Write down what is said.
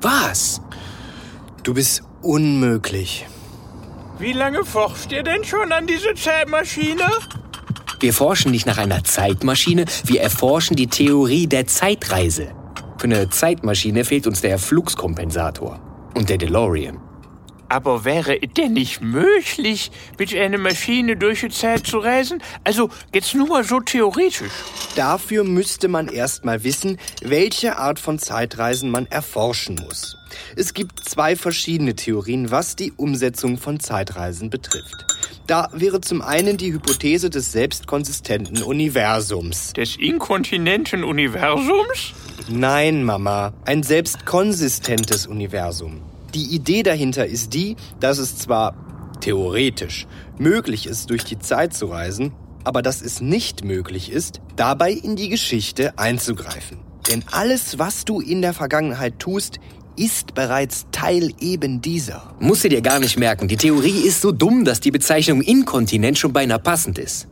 Was? Du bist unmöglich. Wie lange forscht ihr denn schon an dieser Zeitmaschine? Wir forschen nicht nach einer Zeitmaschine, wir erforschen die Theorie der Zeitreise. Für eine Zeitmaschine fehlt uns der Fluxkompensator und der DeLorean. Aber wäre es denn nicht möglich, mit einer Maschine durch die Zeit zu reisen? Also jetzt nur mal so theoretisch. Dafür müsste man erstmal wissen, welche Art von Zeitreisen man erforschen muss. Es gibt zwei verschiedene Theorien, was die Umsetzung von Zeitreisen betrifft. Da wäre zum einen die Hypothese des selbstkonsistenten Universums. Des inkontinenten Universums? Nein, Mama, ein selbstkonsistentes Universum. Die Idee dahinter ist die, dass es zwar theoretisch möglich ist, durch die Zeit zu reisen, aber dass es nicht möglich ist, dabei in die Geschichte einzugreifen. Denn alles, was du in der Vergangenheit tust, ist bereits Teil eben dieser. Musst du dir gar nicht merken, die Theorie ist so dumm, dass die Bezeichnung Inkontinent schon beinahe passend ist.